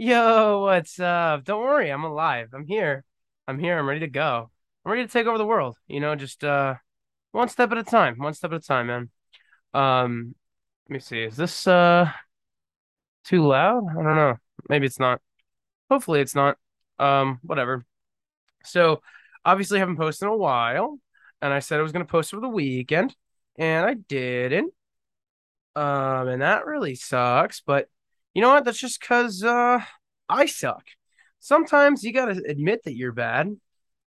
Yo, what's up? Don't worry, I'm alive. I'm here. I'm here. I'm ready to go. I'm ready to take over the world. You know, just uh one step at a time. One step at a time, man. Um, let me see. Is this uh too loud? I don't know. Maybe it's not. Hopefully it's not. Um, whatever. So, obviously I haven't posted in a while, and I said I was gonna post over the weekend, and I didn't. Um, and that really sucks, but you know what? That's just because uh I suck. Sometimes you gotta admit that you're bad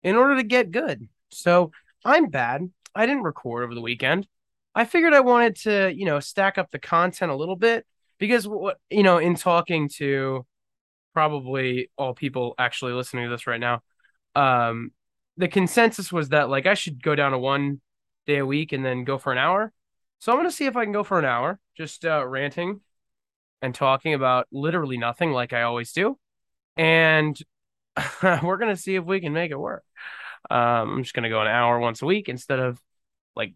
in order to get good. So I'm bad. I didn't record over the weekend. I figured I wanted to, you know, stack up the content a little bit because what you know, in talking to probably all people actually listening to this right now, um, the consensus was that like I should go down to one day a week and then go for an hour. So I'm gonna see if I can go for an hour, just uh, ranting and talking about literally nothing like I always do. And we're gonna see if we can make it work. Um, I'm just gonna go an hour once a week instead of like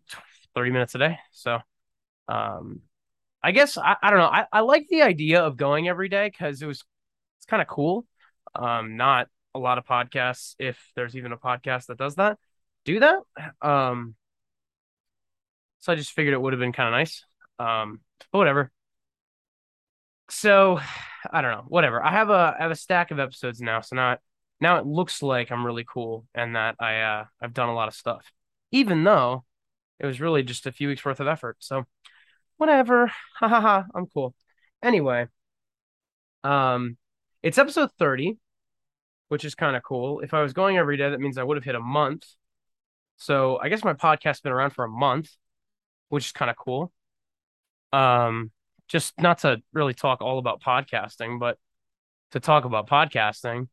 30 minutes a day. So um I guess I, I don't know. I, I like the idea of going every day because it was it's kind of cool. Um, not a lot of podcasts, if there's even a podcast that does that, do that. Um, so I just figured it would have been kind of nice. Um, but whatever. So I don't know. Whatever. I have a I have a stack of episodes now, so now now it looks like I'm really cool and that I uh I've done a lot of stuff, even though it was really just a few weeks worth of effort. So whatever. Ha ha ha. I'm cool. Anyway, um, it's episode 30, which is kind of cool. If I was going every day, that means I would have hit a month. So I guess my podcast's been around for a month, which is kind of cool. Um, just not to really talk all about podcasting, but to talk about podcasting.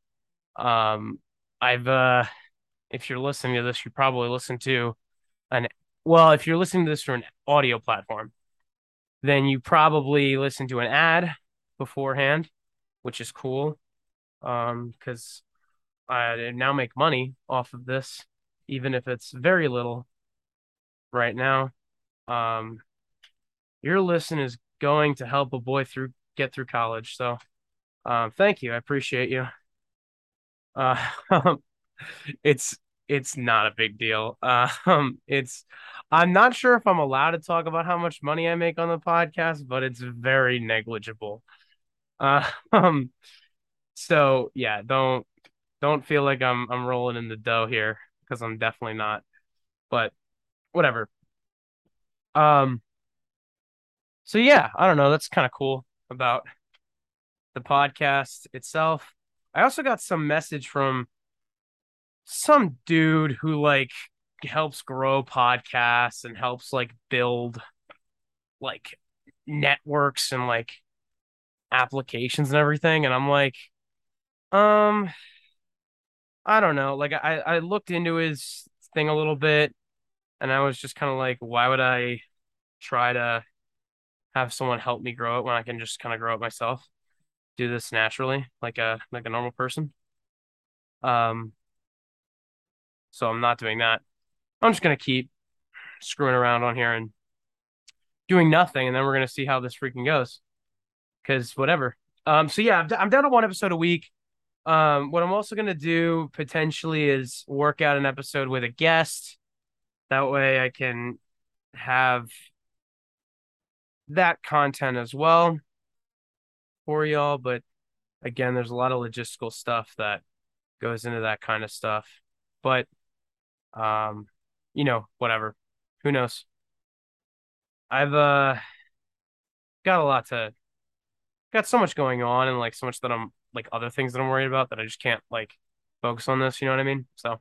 Um, I've uh, if you're listening to this, you probably listen to an well, if you're listening to this through an audio platform, then you probably listen to an ad beforehand, which is cool. Um, because I now make money off of this, even if it's very little right now. Um, your listen is going to help a boy through get through college. So, um, thank you. I appreciate you. Uh, it's it's not a big deal. Uh, um, it's I'm not sure if I'm allowed to talk about how much money I make on the podcast, but it's very negligible. Uh, um, so yeah, don't don't feel like I'm I'm rolling in the dough here because I'm definitely not. But whatever. Um, so yeah, I don't know. That's kind of cool about the podcast itself. I also got some message from some dude who like helps grow podcasts and helps like build like networks and like applications and everything. And I'm like, um, I don't know. Like I, I looked into his thing a little bit and I was just kind of like, why would I try to have someone help me grow it when I can just kind of grow it myself? Do this naturally, like a like a normal person. Um, so I'm not doing that. I'm just gonna keep screwing around on here and doing nothing, and then we're gonna see how this freaking goes. Because whatever. Um. So yeah, I'm, d- I'm down to one episode a week. Um. What I'm also gonna do potentially is work out an episode with a guest. That way, I can have that content as well for y'all. But again, there's a lot of logistical stuff that goes into that kind of stuff. But um, you know, whatever. Who knows? I've uh got a lot to got so much going on and like so much that I'm like other things that I'm worried about that I just can't like focus on this, you know what I mean? So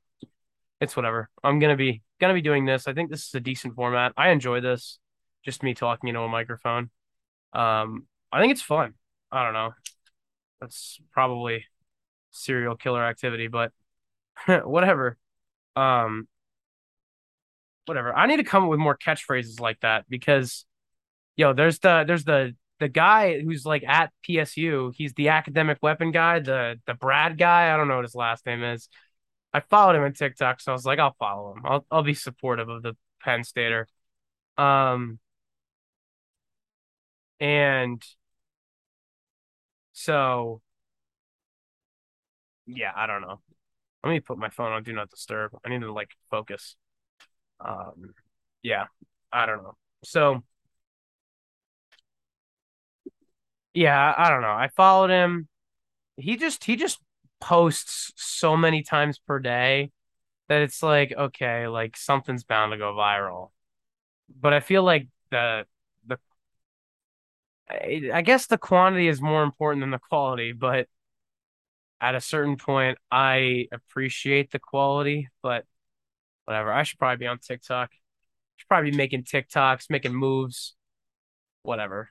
it's whatever. I'm gonna be gonna be doing this. I think this is a decent format. I enjoy this. Just me talking into a microphone. Um, I think it's fun. I don't know. That's probably serial killer activity, but whatever. Um, whatever. I need to come up with more catchphrases like that because, yo, there's the there's the the guy who's like at PSU. He's the academic weapon guy, the the Brad guy. I don't know what his last name is. I followed him on TikTok, so I was like, I'll follow him. I'll I'll be supportive of the Penn Stater. Um, and so yeah, I don't know. Let me put my phone on do not disturb. I need to like focus. Um, yeah, I don't know. So yeah, I don't know. I followed him. He just he just posts so many times per day that it's like, okay, like something's bound to go viral. But I feel like the I guess the quantity is more important than the quality, but at a certain point, I appreciate the quality, but whatever. I should probably be on TikTok. I Should probably be making TikToks, making moves, whatever.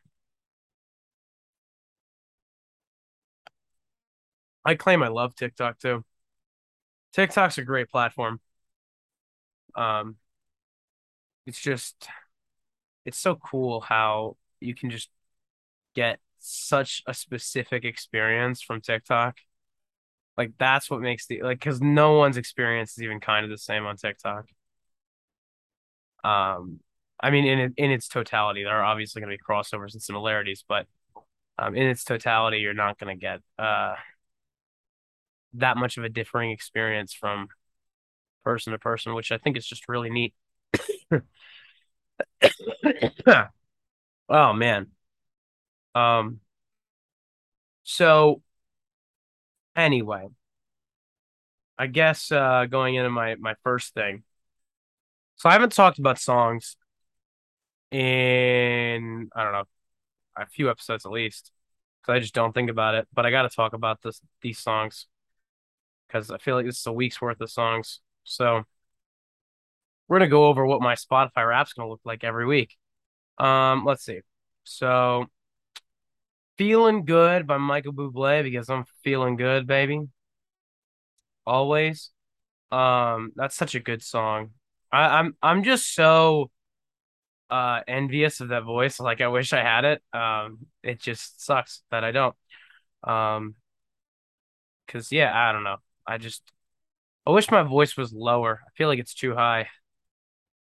I claim I love TikTok too. TikTok's a great platform. Um, it's just it's so cool how you can just get such a specific experience from TikTok. Like that's what makes the like because no one's experience is even kind of the same on TikTok. Um, I mean, in in its totality, there are obviously going to be crossovers and similarities, but um, in its totality, you're not going to get uh that much of a differing experience from person to person, which I think is just really neat. Oh man. Um, so anyway, I guess uh going into my my first thing. So I haven't talked about songs in I don't know, a few episodes at least. Because I just don't think about it. But I gotta talk about this these songs because I feel like this is a week's worth of songs. So we're gonna go over what my Spotify Wrap's gonna look like every week. Um, let's see. So Feeling Good by Michael Bublé because I'm feeling good, baby. Always. Um, that's such a good song. I, I'm I'm just so uh envious of that voice. Like I wish I had it. Um, it just sucks that I don't. Um, because yeah, I don't know. I just I wish my voice was lower. I feel like it's too high.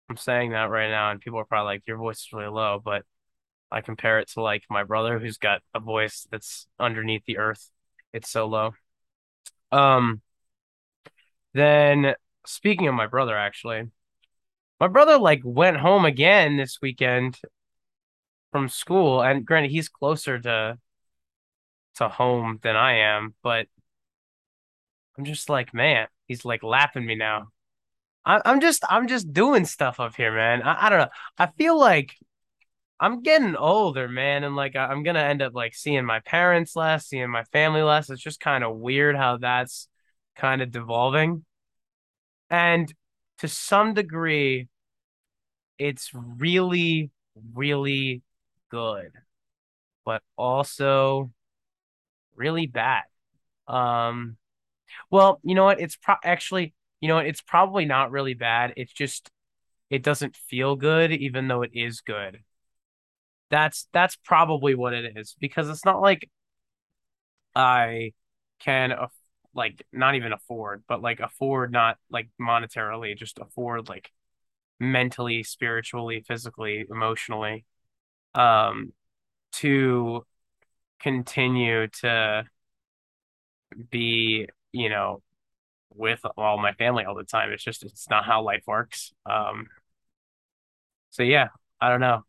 I'm saying that right now, and people are probably like, "Your voice is really low," but I compare it to like my brother who's got a voice that's underneath the earth. It's so low. Um, then speaking of my brother, actually, my brother like went home again this weekend from school, and granted, he's closer to to home than I am, but I'm just like, man, he's like laughing me now. I, I'm just I'm just doing stuff up here, man. I, I don't know. I feel like I'm getting older, man, and like I'm gonna end up like seeing my parents less, seeing my family less. It's just kind of weird how that's kind of devolving. And to some degree, it's really, really good, but also really bad. Um, well, you know what? It's pro actually, you know what? It's probably not really bad. It's just it doesn't feel good, even though it is good. That's that's probably what it is because it's not like I can aff like not even afford, but like afford not like monetarily, just afford like mentally, spiritually, physically, emotionally, um, to continue to be, you know, with all my family all the time. It's just it's not how life works. Um, so yeah, I don't know.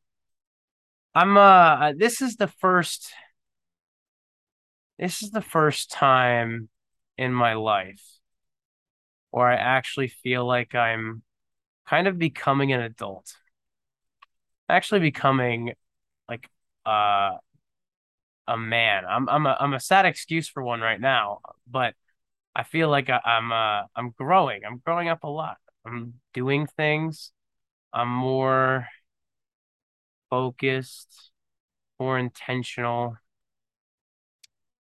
I'm uh this is the first this is the first time in my life where I actually feel like I'm kind of becoming an adult. Actually becoming like uh a man. I'm I'm a I'm a sad excuse for one right now, but I feel like I, I'm uh I'm growing. I'm growing up a lot. I'm doing things. I'm more focused, more intentional.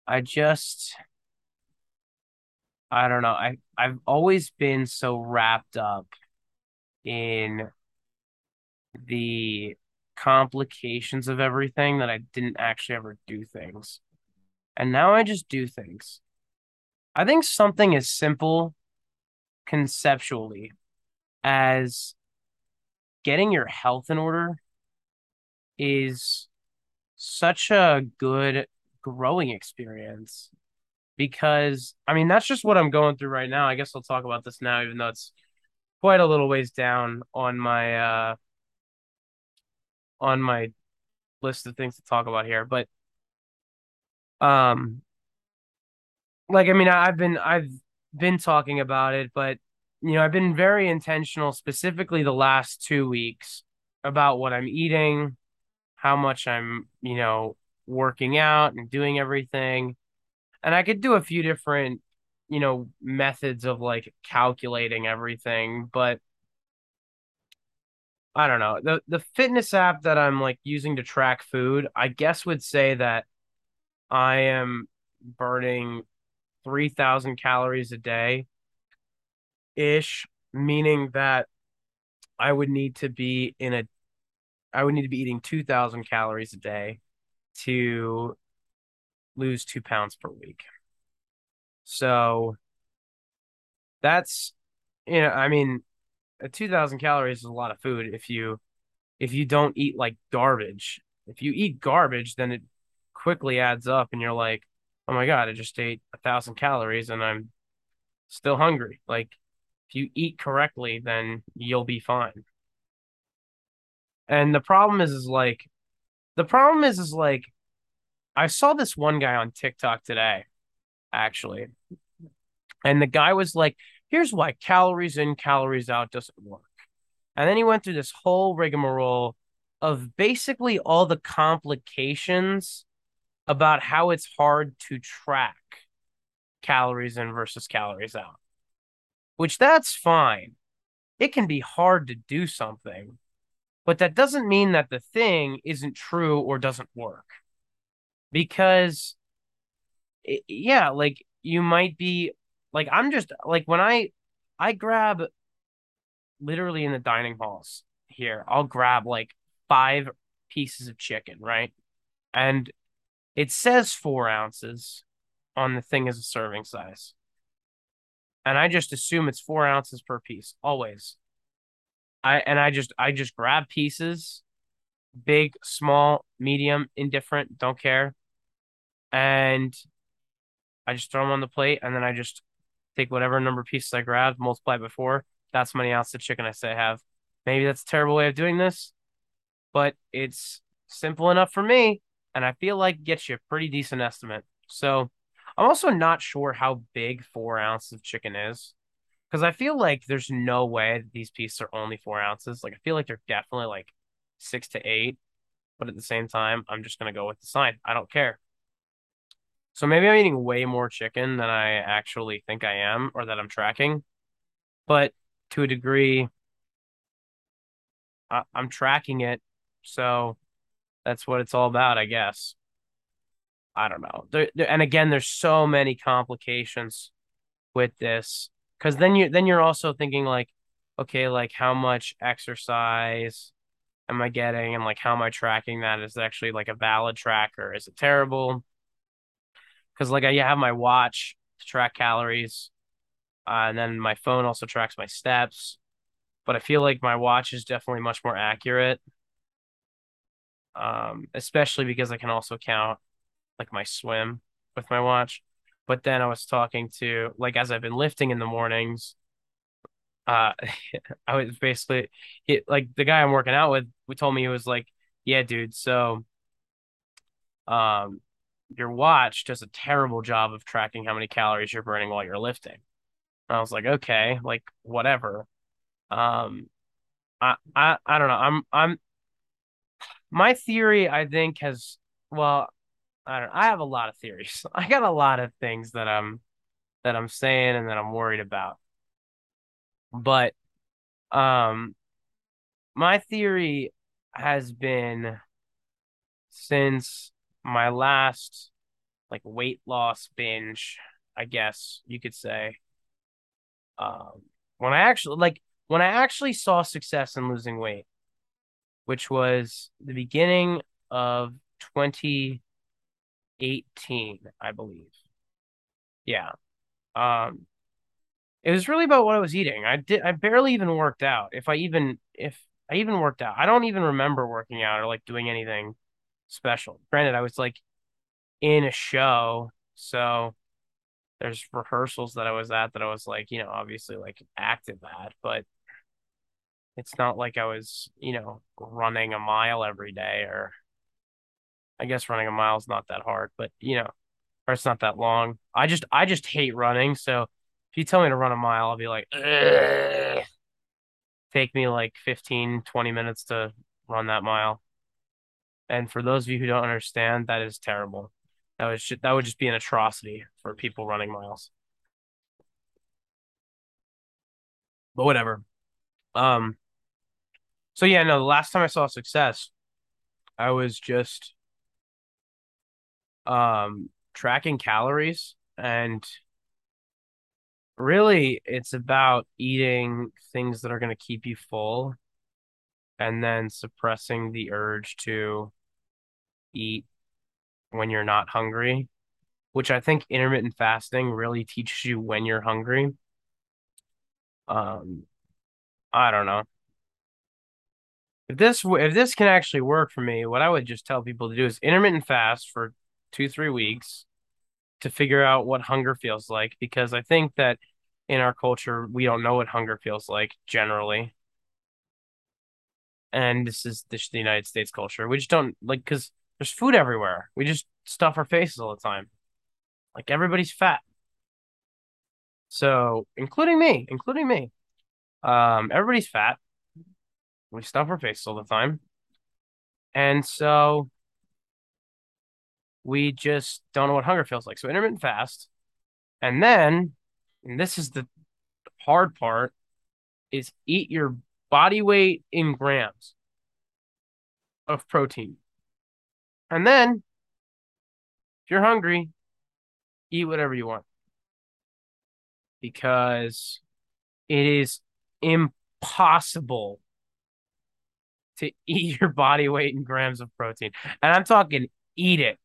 I just I don't know. I I've always been so wrapped up in the complications of everything that I didn't actually ever do things. And now I just do things. I think something as simple conceptually as getting your health in order is such a good growing experience because I mean that's just what I'm going through right now. I guess I'll talk about this now, even though it's quite a little ways down on my uh on my list of things to talk about here. But um like I mean I've been I've been talking about it, but you know, I've been very intentional specifically the last two weeks about what I'm eating, how much I'm, you know, working out and doing everything. And I could do a few different, you know, methods of like calculating everything, but I don't know. The the fitness app that I'm like using to track food, I guess would say that I am burning 3,000 calories a day ish, meaning that I would need to be in a I would need to be eating 2,000 calories a day to lose two pounds per week. So that's, you know, I mean, 2,000 calories is a lot of food if you if you don't eat like garbage. If you eat garbage, then it quickly adds up, and you're like, oh my God, I just ate a thousand calories and I'm still hungry. Like, if you eat correctly, then you'll be fine. And the problem is, is like, the problem is, is like, I saw this one guy on TikTok today, actually, and the guy was like, here's why calories in, calories out doesn't work. And then he went through this whole rigmarole of basically all the complications about how it's hard to track calories in versus calories out, which that's fine. It can be hard to do something, but that doesn't mean that the thing isn't true or doesn't work. Because, it, yeah, like you might be like, I'm just like when I, I grab literally in the dining halls here, I'll grab like five pieces of chicken, right? And it says four ounces on the thing as a serving size. And I just assume it's four ounces per piece, always. I and I just I just grab pieces, big, small, medium, indifferent, don't care. And I just throw them on the plate and then I just take whatever number of pieces I grabbed, multiply by four. That's how many ounces of chicken I say I have. Maybe that's a terrible way of doing this, but it's simple enough for me and I feel like it gets you a pretty decent estimate. So I'm also not sure how big four ounces of chicken is because I feel like there's no way that these pieces are only four ounces. Like I feel like they're definitely like six to eight, but at the same time, I'm just gonna go with the sign. I don't care. So maybe I'm eating way more chicken than I actually think I am or that I'm tracking, but to a degree, I- I'm tracking it. So that's what it's all about, I guess. I don't know. There, there, and again, there's so many complications with this because then you then you're also thinking like, okay, like how much exercise am I getting, and like how am I tracking that? Is it actually like a valid tracker? Is it terrible? Because like I have my watch to track calories, uh, and then my phone also tracks my steps, but I feel like my watch is definitely much more accurate um, especially because I can also count like my swim with my watch. But then I was talking to like as I've been lifting in the mornings, uh, I was basically it, like the guy I'm working out with. We told me he was like, "Yeah, dude, so um, your watch does a terrible job of tracking how many calories you're burning while you're lifting." And I was like, "Okay, like whatever." Um, I I I don't know. I'm I'm my theory, I think, has well, I don't I have a lot of theories. I got a lot of things that I'm that I'm saying and that I'm worried about. But um my theory has been since my last like weight loss binge, I guess you could say. Um when I actually like when I actually saw success in losing weight, which was the beginning of 2018, I believe. Yeah. Um, it was really about what I was eating. I did I barely even worked out. If I even if I even worked out. I don't even remember working out or like doing anything special. Granted, I was like in a show, so there's rehearsals that I was at that I was like, you know, obviously like active at, but it's not like I was, you know, running a mile every day or I guess running a mile is not that hard, but you know, or it's not that long. I just I just hate running, so if you tell me to run a mile, I'll be like, Ugh. take me like 15, 20 minutes to run that mile. And for those of you who don't understand, that is terrible. That was just, that would just be an atrocity for people running miles. But whatever. Um. So yeah, no. The last time I saw success, I was just um tracking calories and really it's about eating things that are going to keep you full and then suppressing the urge to eat when you're not hungry, which I think intermittent fasting really teaches you when you're hungry. Um, I don't know. If this if this can actually work for me, what I would just tell people to do is intermittent fast for two, three weeks to figure out what hunger feels like because I think that in our culture we don't know what hunger feels like generally. And this is this the United States culture. We just don't like because there's food everywhere. We just stuff our faces all the time. Like everybody's fat. So, including me, including me. Um, everybody's fat. We stuff our faces all the time. And so we just don't know what hunger feels like. So intermittent fast. And then, and this is the hard part, is eat your body weight in grams of protein. And then, if you're hungry, eat whatever you want. Because it is impossible to eat your body weight in grams of protein. And I'm talking eat it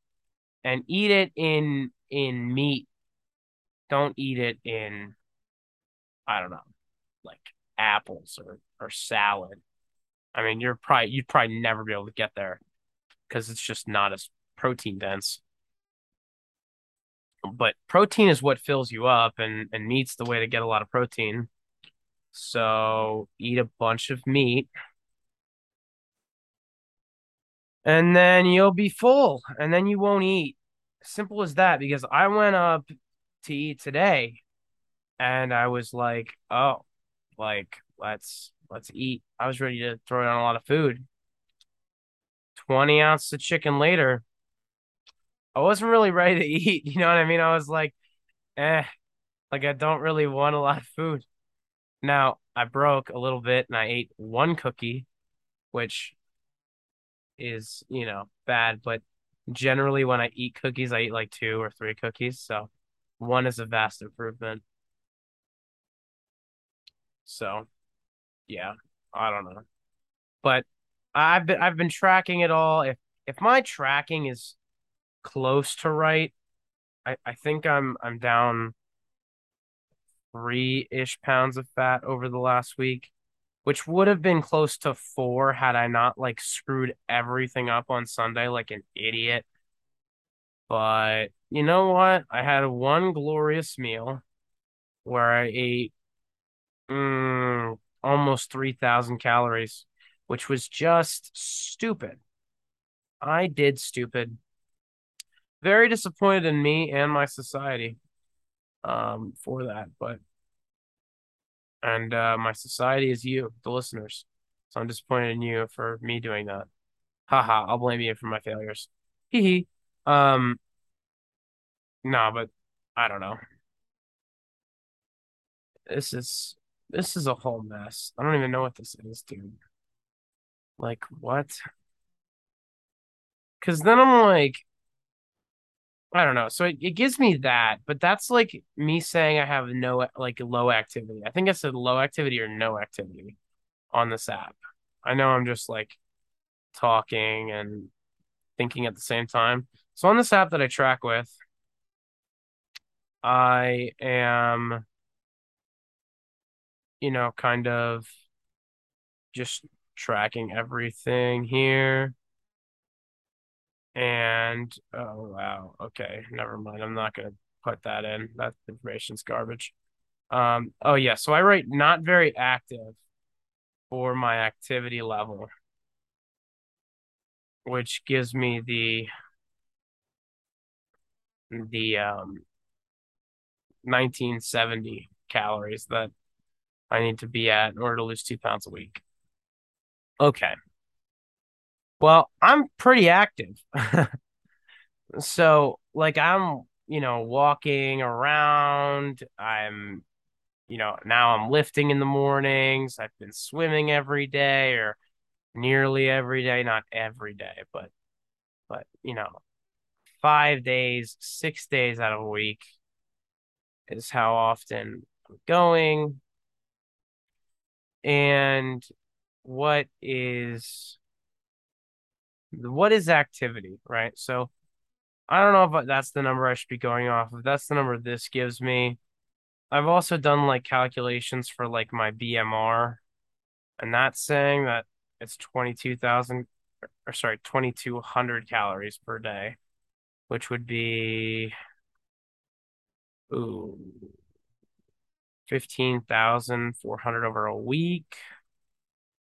and eat it in in meat. Don't eat it in I don't know, like apples or or salad. I mean, you're probably you'd probably never be able to get there because it's just not as protein dense. But protein is what fills you up, and and meat's the way to get a lot of protein. So eat a bunch of meat and then you'll be full and then you won't eat. Simple as that because I went up to eat today and I was like, "Oh, like let's let's eat." I was ready to throw down a lot of food. 20 ounces of chicken later, I wasn't really ready to eat, you know what I mean? I was like, "Eh, like I don't really want a lot of food." Now, I broke a little bit and I ate one cookie, which is, you know, bad, but generally when I eat cookies, I eat like two or three cookies. So one is a vast improvement. So yeah, I don't know. But I've been I've been tracking it all. If if my tracking is close to right, I, I think I'm I'm down three-ish pounds of fat over the last week which would have been close to four had I not like screwed everything up on Sunday like an idiot. But you know what? I had one glorious meal where I ate mm, almost 3,000 calories, which was just stupid. I did stupid. Very disappointed in me and my society um, for that, but and uh, my society is you, the listeners. So I'm disappointed in you for me doing that. Haha, I'll blame you for my failures. Hee hee. Um, no, but I don't know. This is this is a whole mess. I don't even know what this is, dude. Like what? Because then I'm like, I don't know. So it, it gives me that, but that's like me saying I have no like low activity. I think I said low activity or no activity on this app. I know I'm just like talking and thinking at the same time. So on this app that I track with, I am, you know, kind of just tracking everything here. And oh wow, okay, never mind. I'm not gonna put that in. That information's garbage. Um, oh yeah, so I write not very active for my activity level, which gives me the the um 1970 calories that I need to be at in order to lose two pounds a week. Okay. Well, I'm pretty active. So, like, I'm, you know, walking around. I'm, you know, now I'm lifting in the mornings. I've been swimming every day or nearly every day, not every day, but, but, you know, five days, six days out of a week is how often I'm going. And what is what is activity, right? So I don't know if that's the number I should be going off of. That's the number this gives me. I've also done like calculations for like my BMR, and that's saying that it's 22,000 or sorry, 2,200 calories per day, which would be ooh 15,400 over a week.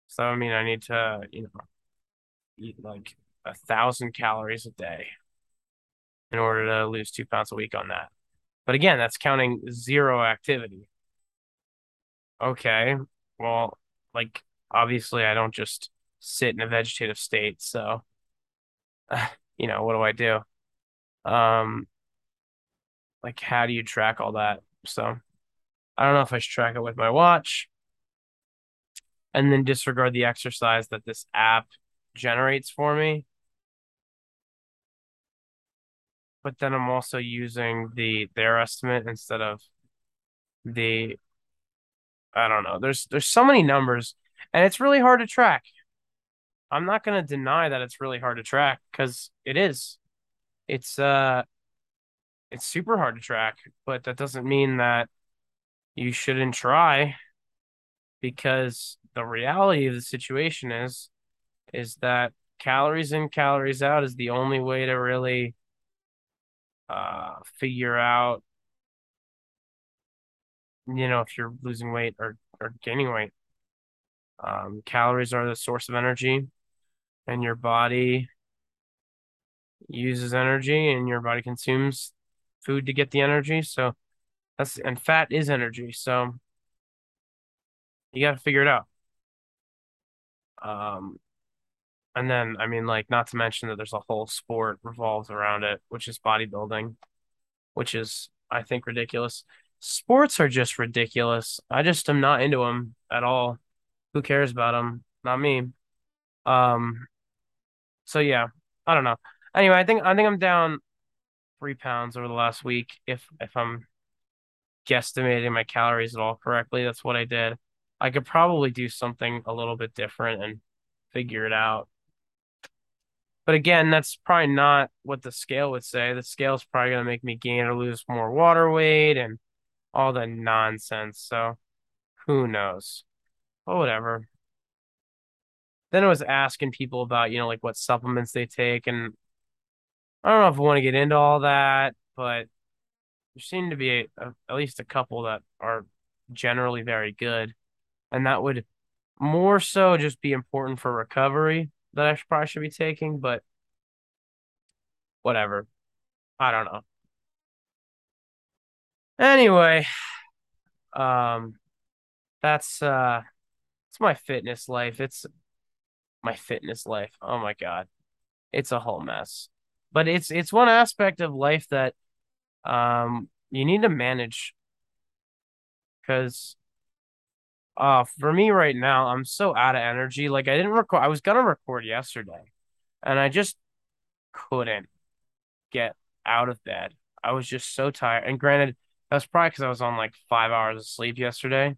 So I mean, I need to, you know, eat like a thousand calories a day in order to lose two pounds a week on that. But again, that's counting zero activity. Okay, well, like obviously I don't just sit in a vegetative state, so you know, what do I do? Um, like how do you track all that? So I don't know if I should track it with my watch and then disregard the exercise that this app generates for me. But then I'm also using the their estimate instead of the I don't know. There's there's so many numbers and it's really hard to track. I'm not going to deny that it's really hard to track cuz it is. It's uh it's super hard to track, but that doesn't mean that you shouldn't try because the reality of the situation is is that calories in calories out is the only way to really uh figure out you know if you're losing weight or or gaining weight. Um calories are the source of energy and your body uses energy and your body consumes food to get the energy so that's and fat is energy so you got to figure it out. Um and then, I mean, like, not to mention that there's a whole sport revolves around it, which is bodybuilding, which is, I think, ridiculous. Sports are just ridiculous. I just am not into them at all. Who cares about them? Not me. Um, so yeah, I don't know. Anyway, I think I think I'm down three pounds over the last week. If if I'm guesstimating my calories at all correctly, that's what I did. I could probably do something a little bit different and figure it out. But again, that's probably not what the scale would say. The scale's probably going to make me gain or lose more water weight and all the nonsense. So who knows? But whatever. Then I was asking people about, you know, like what supplements they take. And I don't know if I want to get into all that, but there seem to be a, a, at least a couple that are generally very good. And that would more so just be important for recovery that I probably should be taking, but whatever. I don't know. Anyway, um, that's uh, it's my fitness life. It's my fitness life. Oh my God, it's a whole mess. But it's it's one aspect of life that um you need to manage because uh, for me right now, I'm so out of energy. Like I didn't record. I was gonna record yesterday, and I just couldn't get out of bed. I was just so tired. And granted, that was probably because I was on like five hours of sleep yesterday,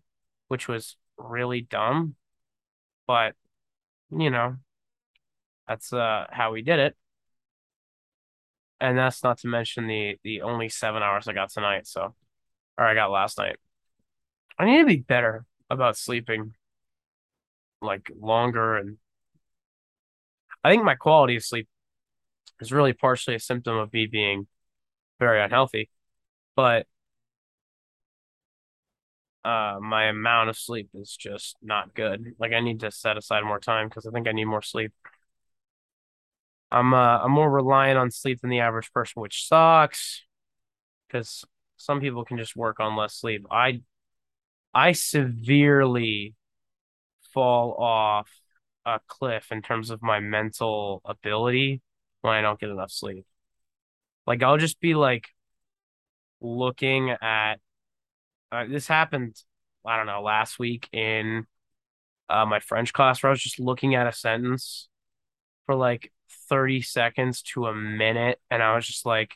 which was really dumb. But you know, that's uh how we did it. And that's not to mention the the only seven hours I got tonight. So, or I got last night. I need to be better about sleeping like longer and I think my quality of sleep is really partially a symptom of me being very unhealthy. but uh my amount of sleep is just not good. Like I need to set aside more time because I think I need more sleep. I'm uh I'm more reliant on sleep than the average person, which sucks because some people can just work on less sleep. I I severely fall off a cliff in terms of my mental ability when I don't get enough sleep. Like I'll just be like looking at uh, this happened, I don't know, last week in uh, my French class where I was just looking at a sentence for like 30 seconds to a minute and I was just like,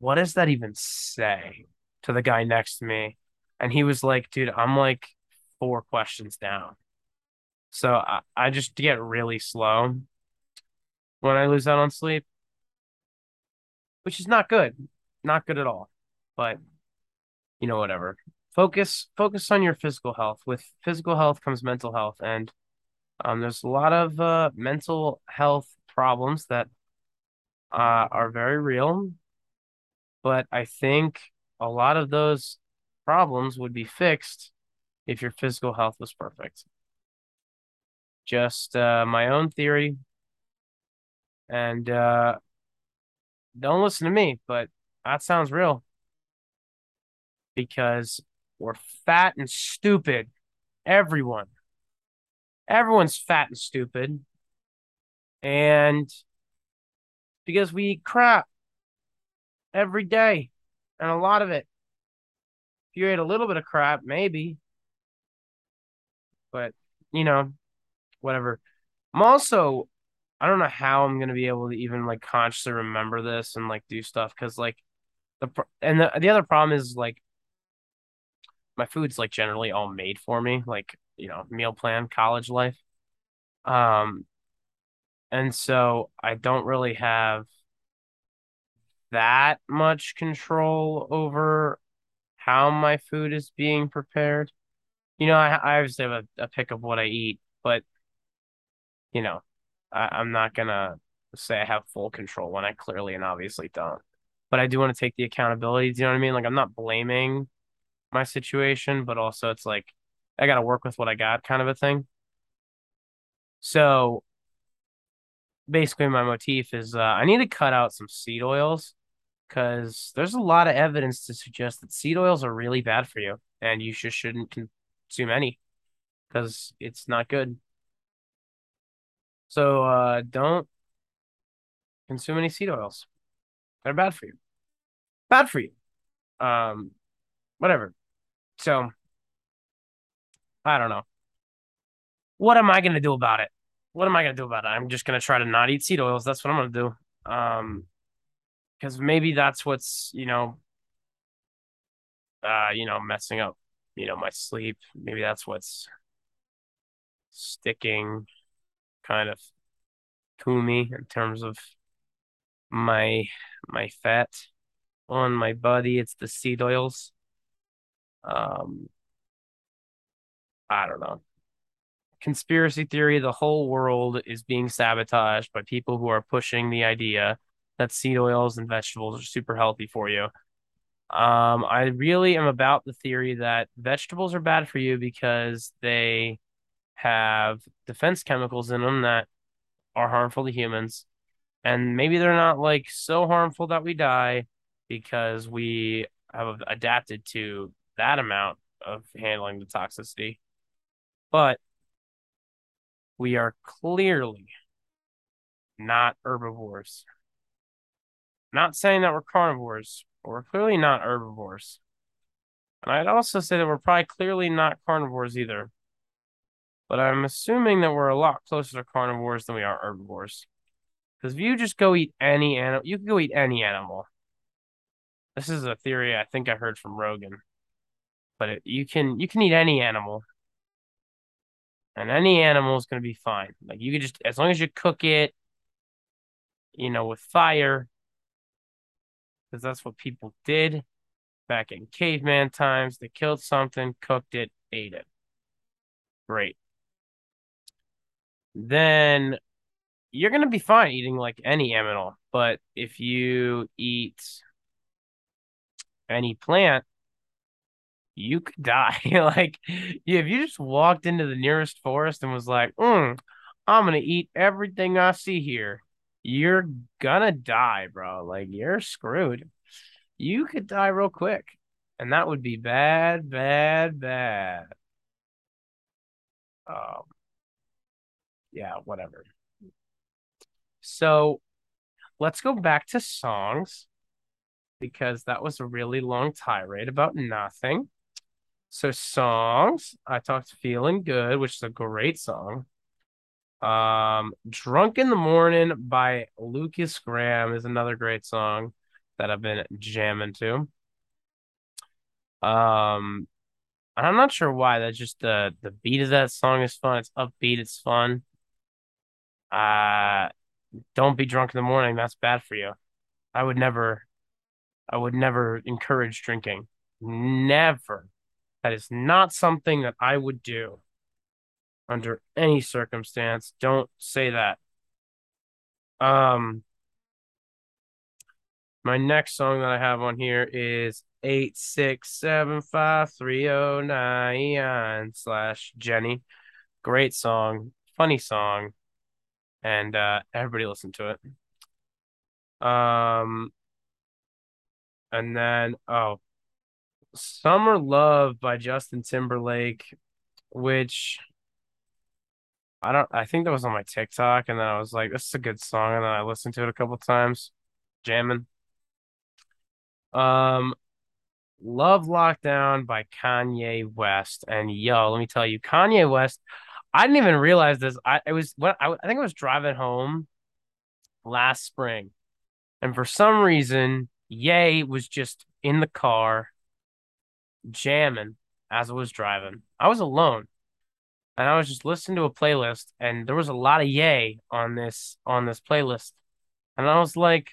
what does that even say to the guy next to me? And he was like, dude, I'm like four questions down. So I, I just get really slow when I lose out on sleep, which is not good. Not good at all. But you know, whatever. Focus focus on your physical health. With physical health comes mental health. And um there's a lot of uh mental health problems that uh are very real. But I think a lot of those problems would be fixed if your physical health was perfect. Just uh, my own theory. And uh, don't listen to me, but that sounds real. Because we're fat and stupid. Everyone. Everyone's fat and stupid. And because we eat crap every day and a lot of it. You ate a little bit of crap, maybe. But, you know, whatever. I'm also, I don't know how I'm gonna be able to even like consciously remember this and like do stuff because like the and the the other problem is like my food's like generally all made for me, like you know, meal plan, college life. Um, and so I don't really have that much control over how my food is being prepared. You know, I, I obviously have a, a pick of what I eat, but you know, I, I'm not gonna say I have full control when I clearly and obviously don't. But I do want to take the accountability. Do you know what I mean? Like I'm not blaming my situation, but also it's like I gotta work with what I got kind of a thing. So basically my motif is uh, I need to cut out some seed oils because there's a lot of evidence to suggest that seed oils are really bad for you and you just shouldn't consume any because it's not good. So uh, don't consume any seed oils. They're bad for you. Bad for you. Um, whatever. So I don't know. What am I gonna do about it? What am I gonna do about it? I'm just gonna try to not eat seed oils. That's what I'm gonna do. Um, because maybe that's what's you know, uh, you know, messing up, you know, my sleep. Maybe that's what's sticking kind of to me in terms of my my fat on my body. It's the seed oils. Um, I don't know. Conspiracy theory, the whole world is being sabotaged by people who are pushing the idea that seed oils and vegetables are super healthy for you. Um, I really am about the theory that vegetables are bad for you because they have defense chemicals in them that are harmful to humans. And maybe they're not like so harmful that we die because we have adapted to that amount of handling the toxicity. But we are clearly not herbivores. Not saying that we're carnivores, but we're clearly not herbivores. And I'd also say that we're probably clearly not carnivores either. But I'm assuming that we're a lot closer to carnivores than we are herbivores. Because if you just go eat any animal, you can go eat any animal. This is a theory I think I heard from Rogan. But it, you can you can eat any animal, and any animal is going to be fine. Like you can just as long as you cook it, you know, with fire, because that's what people did back in caveman times. They killed something, cooked it, ate it. Great. Then you're going to be fine eating like any animal. But if you eat any plant, you could die. like, if you just walked into the nearest forest and was like, mm, I'm gonna eat everything I see here, you're gonna die, bro. Like, you're screwed. You could die real quick, and that would be bad, bad, bad. Um, yeah, whatever. So let's go back to songs because that was a really long tirade about nothing. So songs, I talked Feeling Good, which is a great song. Um, Drunk in the Morning by Lukas Graham is another great song that I've been jamming to. Um, I'm not sure why. That's just the the beat of that song is fun. It's upbeat. It's fun. Uh, don't be drunk in the morning. That's bad for you. I would never, I would never encourage drinking. Never. That is not something that I would do under any circumstance. Don't say that. Um, my next song that I have on here is eight six seven five three oh nine slash Jenny. Great song, funny song, and uh, everybody listen to it. Um, and then oh, Summer Love by Justin Timberlake, which I don't. I think that was on my TikTok, and then I was like, "This is a good song," and then I listened to it a couple times, jamming. Um, Love Lockdown by Kanye West. And yo, let me tell you, Kanye West, I didn't even realize this. I it was what I, I think I was driving home last spring. And for some reason, Ye was just in the car jamming as I was driving. I was alone. And I was just listening to a playlist and there was a lot of Ye on this on this playlist. And I was like,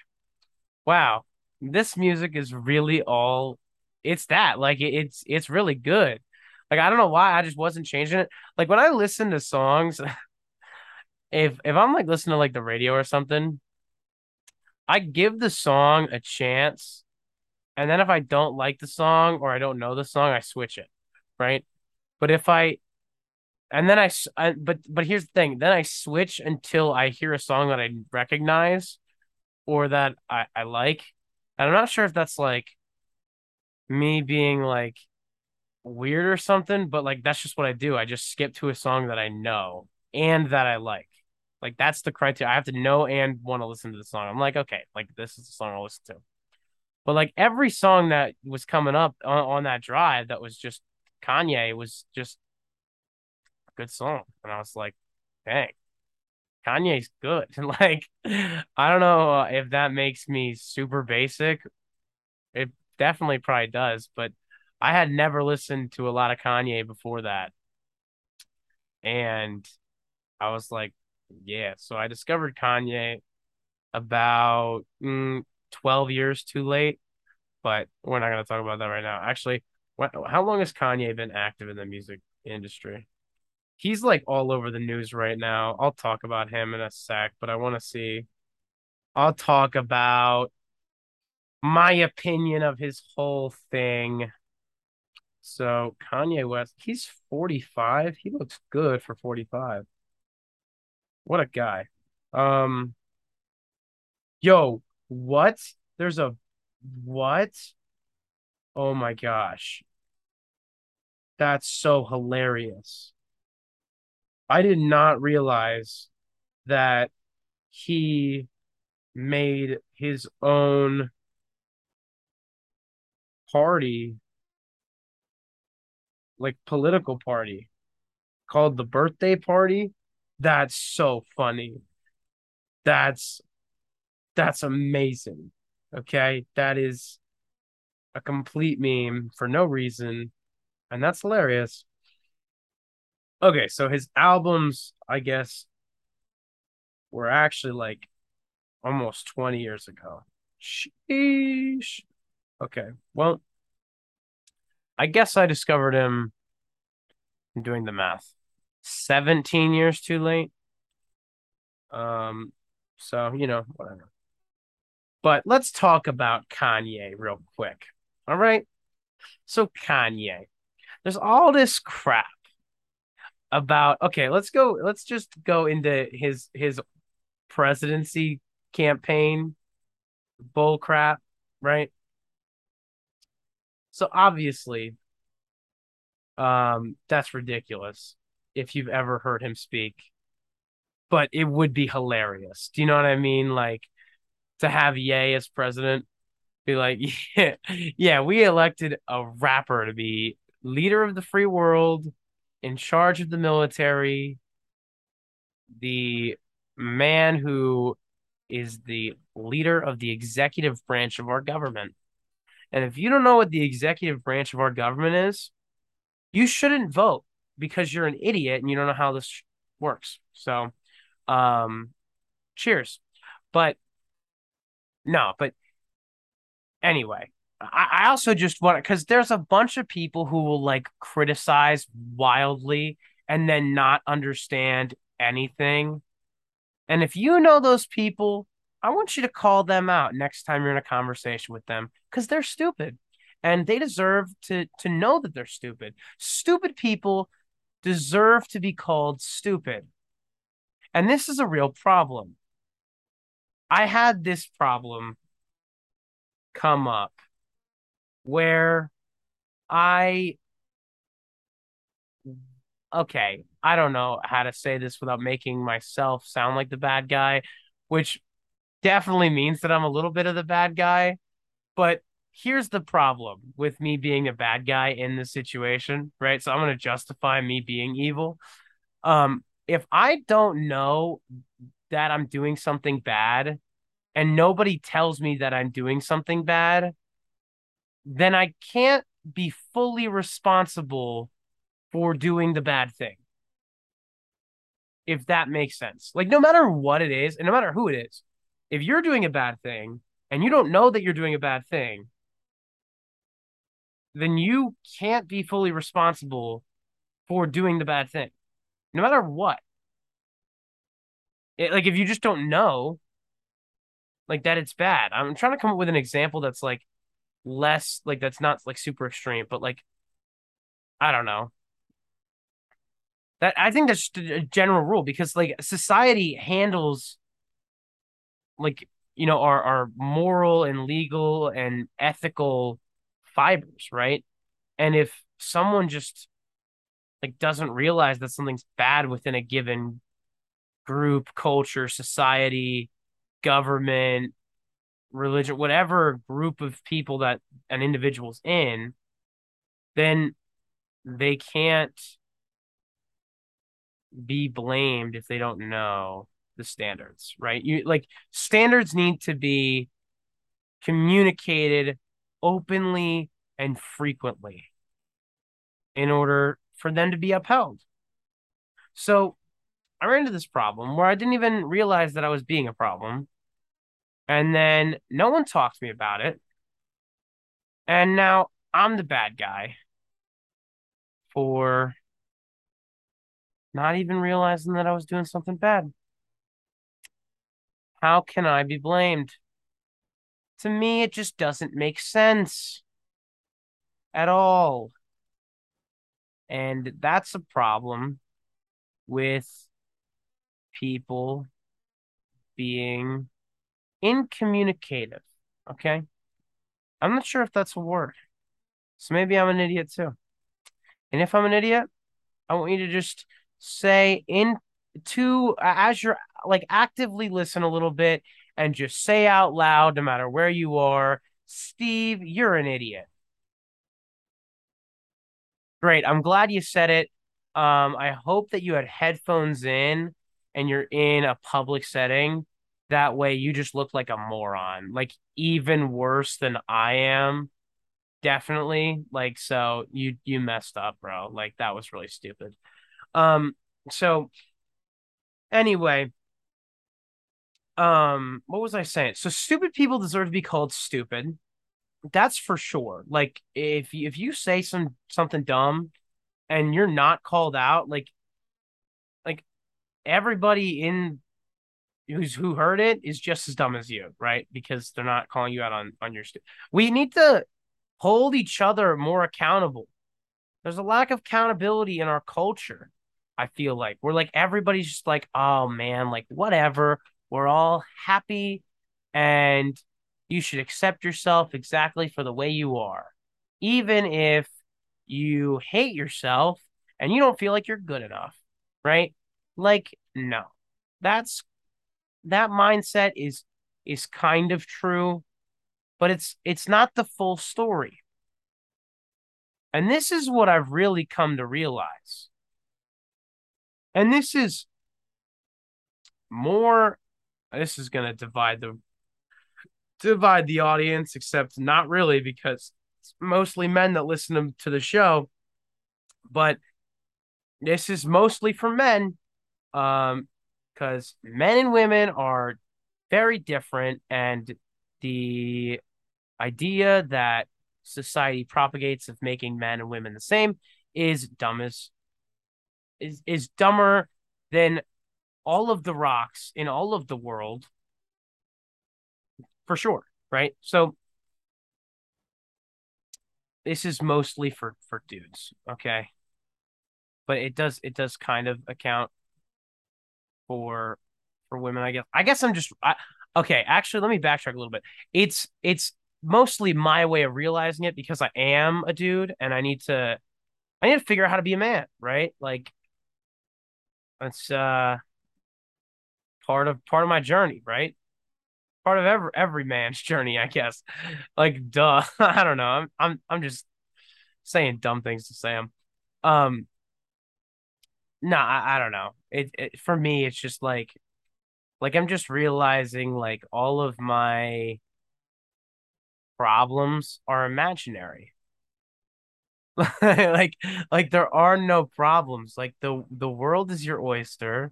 wow, this music is really all it's that like it, it's it's really good. Like I don't know why I just wasn't changing it. Like when I listen to songs, if if I'm like listening to like the radio or something, I give the song a chance, and then if I don't like the song or I don't know the song, I switch it, right? But if I and then I, I but but here's the thing, then I switch until I hear a song that I recognize or that I I like. And I'm not sure if that's like me being like weird or something, but like that's just what I do. I just skip to a song that I know and that I like. Like that's the criteria. I have to know and want to listen to the song. I'm like, okay, like this is the song I'll listen to. But like every song that was coming up on, on that drive that was just Kanye was just good song. And I was like, dang, Kanye's good. And like, I don't know if that makes me super basic. It definitely probably does, but I had never listened to a lot of Kanye before that. And I was like, yeah. So I discovered Kanye about mm, 12 years too late, but we're not going to talk about that right now. Actually, how long has Kanye been active in the music industry? He's like all over the news right now. I'll talk about him in a sec, but I want to see. I'll talk about my opinion of his whole thing. So Kanye West, he's 45. He looks good for 45. What a guy. Um yo, what? There's a what? Oh my gosh. That's so hilarious. I did not realize that he made his own party, like political party called the birthday party. That's so funny. That's that's amazing. Okay. That is a complete meme for no reason. And that's hilarious. Okay, so his albums, I guess, were actually like almost 20 years ago. Sheesh. Okay. Well, I guess I discovered him doing the math. 17 years too late. Um, so, you know, whatever. But let's talk about Kanye real quick. All right. So Kanye, there's all this crap about okay, let's go let's just go into his his presidency campaign bull crap, right? So obviously um that's ridiculous if you've ever heard him speak. But it would be hilarious. Do you know what I mean? Like to have Ye as president be like, yeah, yeah, we elected a rapper to be leader of the free world, in charge of the military, the man who is the leader of the executive branch of our government. And if you don't know what the executive branch of our government is, you shouldn't vote because you're an idiot and you don't know how this works. So, um, cheers. But no, but anyway, I, I also just want because there's a bunch of people who will like criticize wildly and then not understand anything. And if you know those people, I want you to call them out next time you're in a conversation with them because they're stupid and they deserve to to know that they're stupid. Stupid people deserve to be called stupid. And this is a real problem. I had this problem come up where I okay, I don't know how to say this without making myself sound like the bad guy, which definitely means that I'm a little bit of the bad guy. But here's the problem with me being a bad guy in this situation, right? So I'm going to justify me being evil. Um, if I don't know that I'm doing something bad and nobody tells me that I'm doing something bad, then I can't be fully responsible for doing the bad thing. If that makes sense. Like, no matter what it is, and no matter who it is, if you're doing a bad thing and you don't know that you're doing a bad thing, then you can't be fully responsible for doing the bad thing, no matter what. It, like, if you just don't know, like that, it's bad. I'm trying to come up with an example that's like less like that's not like super extreme, but like I don't know. That I think that's a general rule because like society handles like you know our our moral and legal and ethical fibers, right? And if someone just like doesn't realize that something's bad within a given group, culture, society, government, religion, whatever group of people that an individual's in, then they can't be blamed if they don't know the standards, right? You like standards need to be communicated openly and frequently in order for them to be upheld. So I ran into this problem where I didn't even realize that I was being a problem and then no one talked to me about it. And now I'm the bad guy for not even realizing that I was doing something bad. How can I be blamed? To me, it just doesn't make sense at all. And that's a problem with people being incommunicative. Okay. I'm not sure if that's a word. So maybe I'm an idiot too. And if I'm an idiot, I want you to just say in to as you're like actively listen a little bit and just say out loud, no matter where you are, Steve, you're an idiot. Great. I'm glad you said it. Um, I hope that you had headphones in and you're in a public setting that way you just look like a moron. Like even worse than I am. Definitely. Like so you you messed up, bro. Like that was really stupid. Um so anyway, um what was I saying? So stupid people deserve to be called stupid. That's for sure. Like if if you say some something dumb and you're not called out, like like everybody in who's who heard it is just as dumb as you, right? Because they're not calling you out on on your. Stu- we need to hold each other more accountable. There's a lack of accountability in our culture. I feel like we're like everybody's just like, oh man, like whatever. We're all happy and you should accept yourself exactly for the way you are. Even if you hate yourself and you don't feel like you're good enough, right? Like, no. That's that mindset is is kind of true, but it's it's not the full story. And this is what I've really come to realize. And this is more this is going to divide the divide the audience except not really because it's mostly men that listen to the show but this is mostly for men um because men and women are very different and the idea that society propagates of making men and women the same is dumb as is is dumber than all of the rocks in all of the world for sure right? So this is mostly for for dudes okay? But it does it does kind of account for for women i guess. I guess i'm just I, okay actually let me backtrack a little bit. It's it's mostly my way of realizing it because i am a dude and i need to i need to figure out how to be a man right? Like it's uh part of part of my journey right? Part of every every man's journey i guess. Like duh i don't know. I'm i'm, I'm just saying dumb things to sam. Um no, I, I don't know. It, it for me, it's just like, like I'm just realizing like all of my problems are imaginary. like, like there are no problems. Like the the world is your oyster.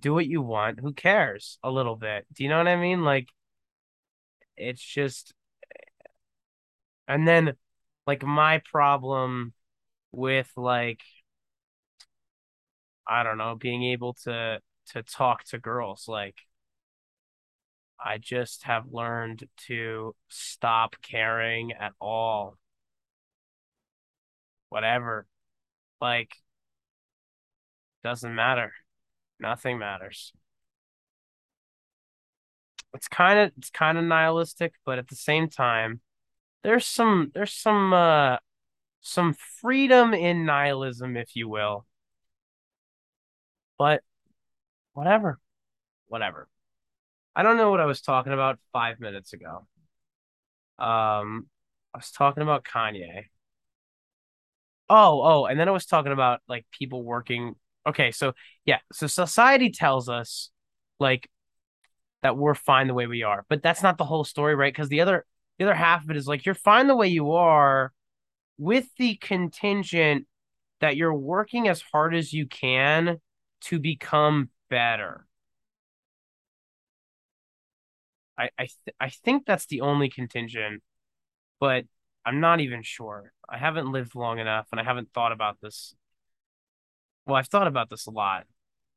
Do what you want. Who cares? A little bit. Do you know what I mean? Like, it's just, and then, like my problem with like I don't know, being able to to talk to girls. Like I just have learned to stop caring at all. Whatever. Like doesn't matter. Nothing matters. It's kind of it's kind of nihilistic, but at the same time, there's some there's some uh some freedom in nihilism, if you will. But whatever. Whatever. I don't know what I was talking about five minutes ago. Um, I was talking about Kanye. Oh, oh, and then I was talking about like people working. Okay, so yeah, so society tells us like that we're fine the way we are, but that's not the whole story, right? Because the other the other half of it is like you're fine the way you are with the contingent that you're working as hard as you can to become better. I I th I think that's the only contingent, but I'm not even sure. I haven't lived long enough and I haven't thought about this. Well, I've thought about this a lot,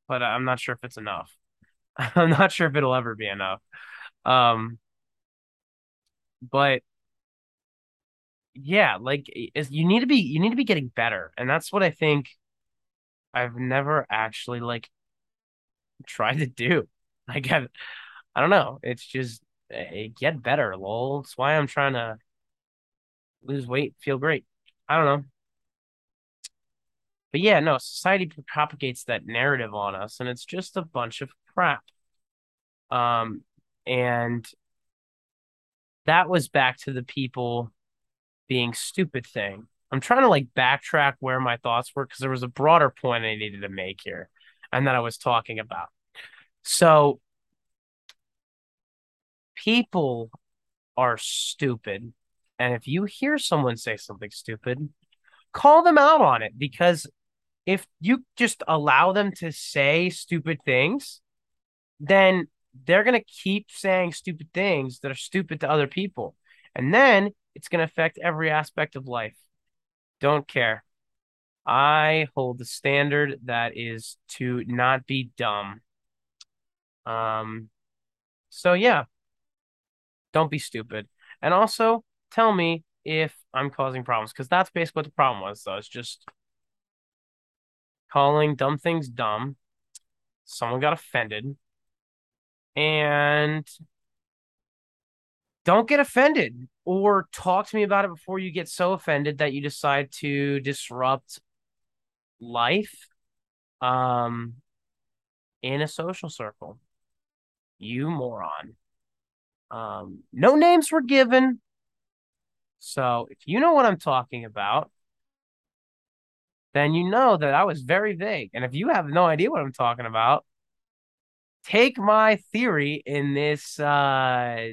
but I'm not sure if it's enough. I'm not sure if it'll ever be enough. Um, but yeah, like you need to be you need to be getting better, and that's what I think I've never actually like tried to do. I, I don't know. It's just uh, get better, lol. That's why I'm trying to lose weight, feel great. I don't know. But yeah, no, society propagates that narrative on us, and it's just a bunch of crap. Um, and that was back to the people being stupid thing. I'm trying to like backtrack where my thoughts were because there was a broader point I needed to make here and that I was talking about. So people are stupid. And if you hear someone say something stupid, call them out on it because if you just allow them to say stupid things, then they're going to keep saying stupid things that are stupid to other people. And then it's going to affect every aspect of life. Don't care. I hold the standard that is to not be dumb. Um, so yeah, don't be stupid. And also tell me if I'm causing problems because that's basically what the problem was. So it's just calling dumb things dumb. Someone got offended. And don't get offended or talk to me about it before you get so offended that you decide to disrupt life um in a social circle. You moron. Um, no names were given. So if you know what I'm talking about, then you know that I was very vague. And if you have no idea what I'm talking about, take my theory in this uh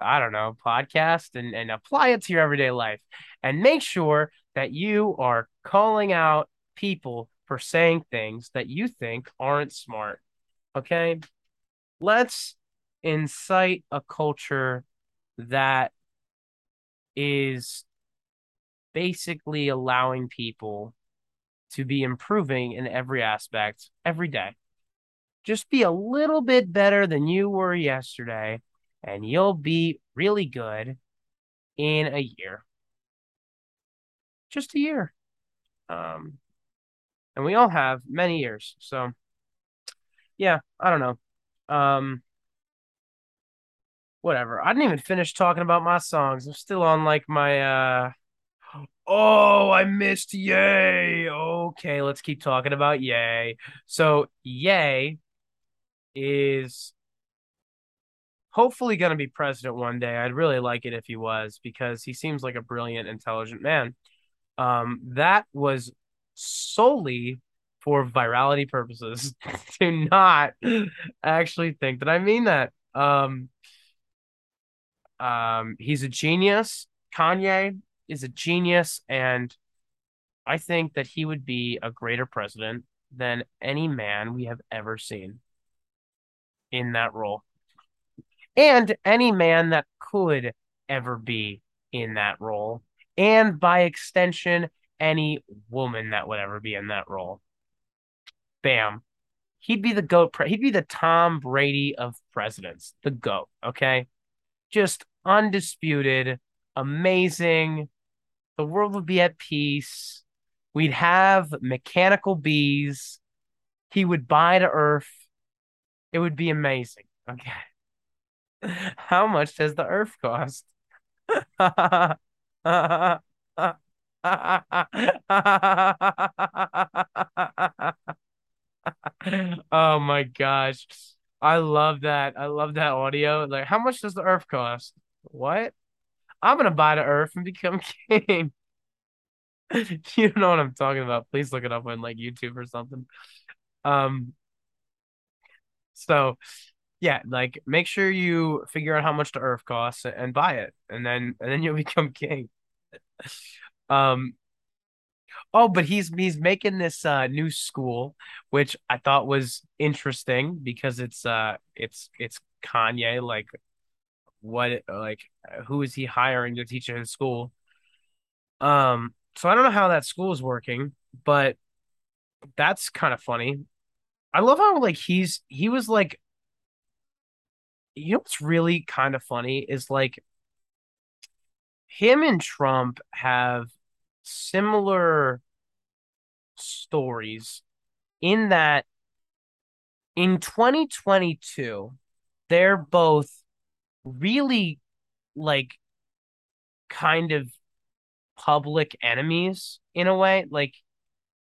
I don't know, podcast and, and apply it to your everyday life. And make sure that you are calling out people for saying things that you think aren't smart. Okay? Let's incite a culture that is basically allowing people to be improving in every aspect every day. Just be a little bit better than you were yesterday, and you'll be really good in a year. Just a year. Um, and we all have many years. So, yeah, I don't know. Um, whatever. I didn't even finish talking about my songs. I'm still on like my uh Oh, I missed Ye. Okay, let's keep talking about Ye. So, Ye is hopefully going to be president one day. I'd really like it if he was because he seems like a brilliant, intelligent man. Um, that was solely for virality purposes. Do not actually think that I mean that. Um, um, he's a genius. Kanye is a genius, and I think that he would be a greater president than any man we have ever seen in that role. And any man that could ever be in that role. And by extension, any woman that would ever be in that role. Bam. He'd be the GOAT. Pre- he'd be the Tom Brady of presidents, the GOAT. Okay. Just undisputed, amazing. The world would be at peace. We'd have mechanical bees. He would buy to Earth. It would be amazing. Okay. How much does the Earth cost? oh my gosh. I love that. I love that audio. Like, how much does the Earth cost? What? I'm gonna buy the Earth and become king. you know what I'm talking about. Please look it up on like YouTube or something. Um, so yeah, like make sure you figure out how much the Earth costs and buy it, and then and then you'll become king. Um, oh, but he's he's making this uh new school, which I thought was interesting because it's uh it's it's Kanye. Like, what like who is he hiring to teach in his school? Um, so I don't know how that school is working, but that's kind of funny. I love how like he's he was like you know what's really kind of funny is like him and Trump have similar stories in that in 2022 they're both really like kind of public enemies in a way like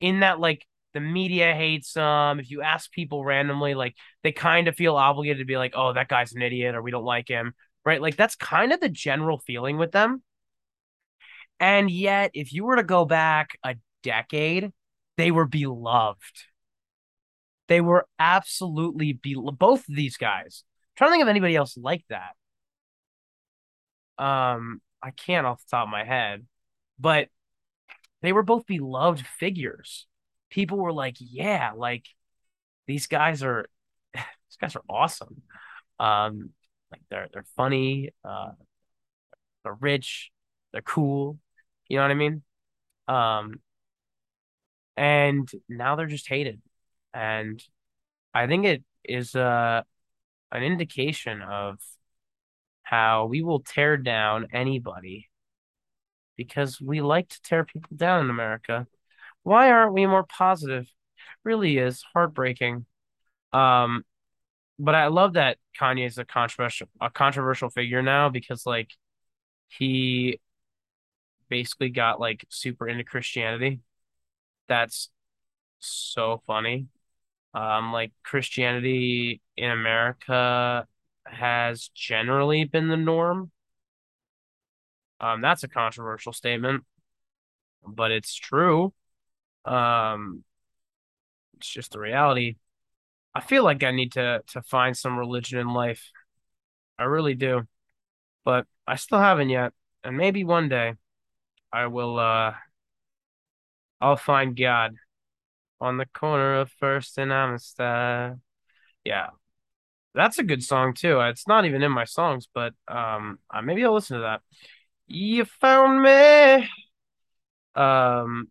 in that like the media hates them if you ask people randomly like they kind of feel obligated to be like oh that guy's an idiot or we don't like him right? Like that's kind of the general feeling with them. And yet if you were to go back a decade they were beloved. They were absolutely be both of these guys. I'm trying to think of anybody else like that. Um i can't off the top of my head but they were both beloved figures. People were like, yeah, like these guys are these guys are awesome. Um, like they're they're funny, uh, they're rich, they're cool. You know what I mean? Um, and now they're just hated, and I think it is uh an indication of how we will tear down anybody because we like to tear people down in America. Why aren't we more positive? Really is heartbreaking. Um, but I love that Kanye is a controversial a controversial figure now because like he basically got like super into Christianity. That's so funny. Um, like Christianity in America has generally been the norm. Um, that's a controversial statement, but it's true. Um, it's just the reality. I feel like I need to to find some religion in life. I really do, but I still haven't yet, and maybe one day I will. Uh, I'll find God on the corner of First and Amistad. Yeah, that's a good song too. It's not even in my songs, but um, uh, maybe I'll listen to that. You found me. Um.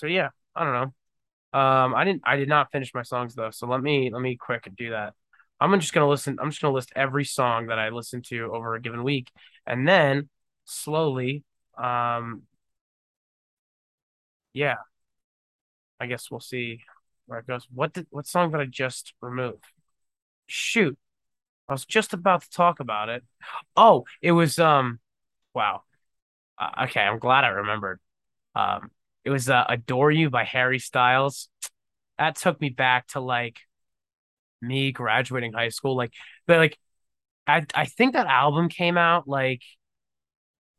So yeah, I don't know. Um, I didn't. I did not finish my songs though. So let me let me quick do that. I'm just gonna listen. I'm just gonna list every song that I listen to over a given week, and then slowly, um, yeah, I guess we'll see where it goes. What did what song did I just remove? Shoot, I was just about to talk about it. Oh, it was um, wow. Uh, okay, I'm glad I remembered. Um, it was uh, "Adore You" by Harry Styles. That took me back to like me graduating high school. Like, but like, I I think that album came out like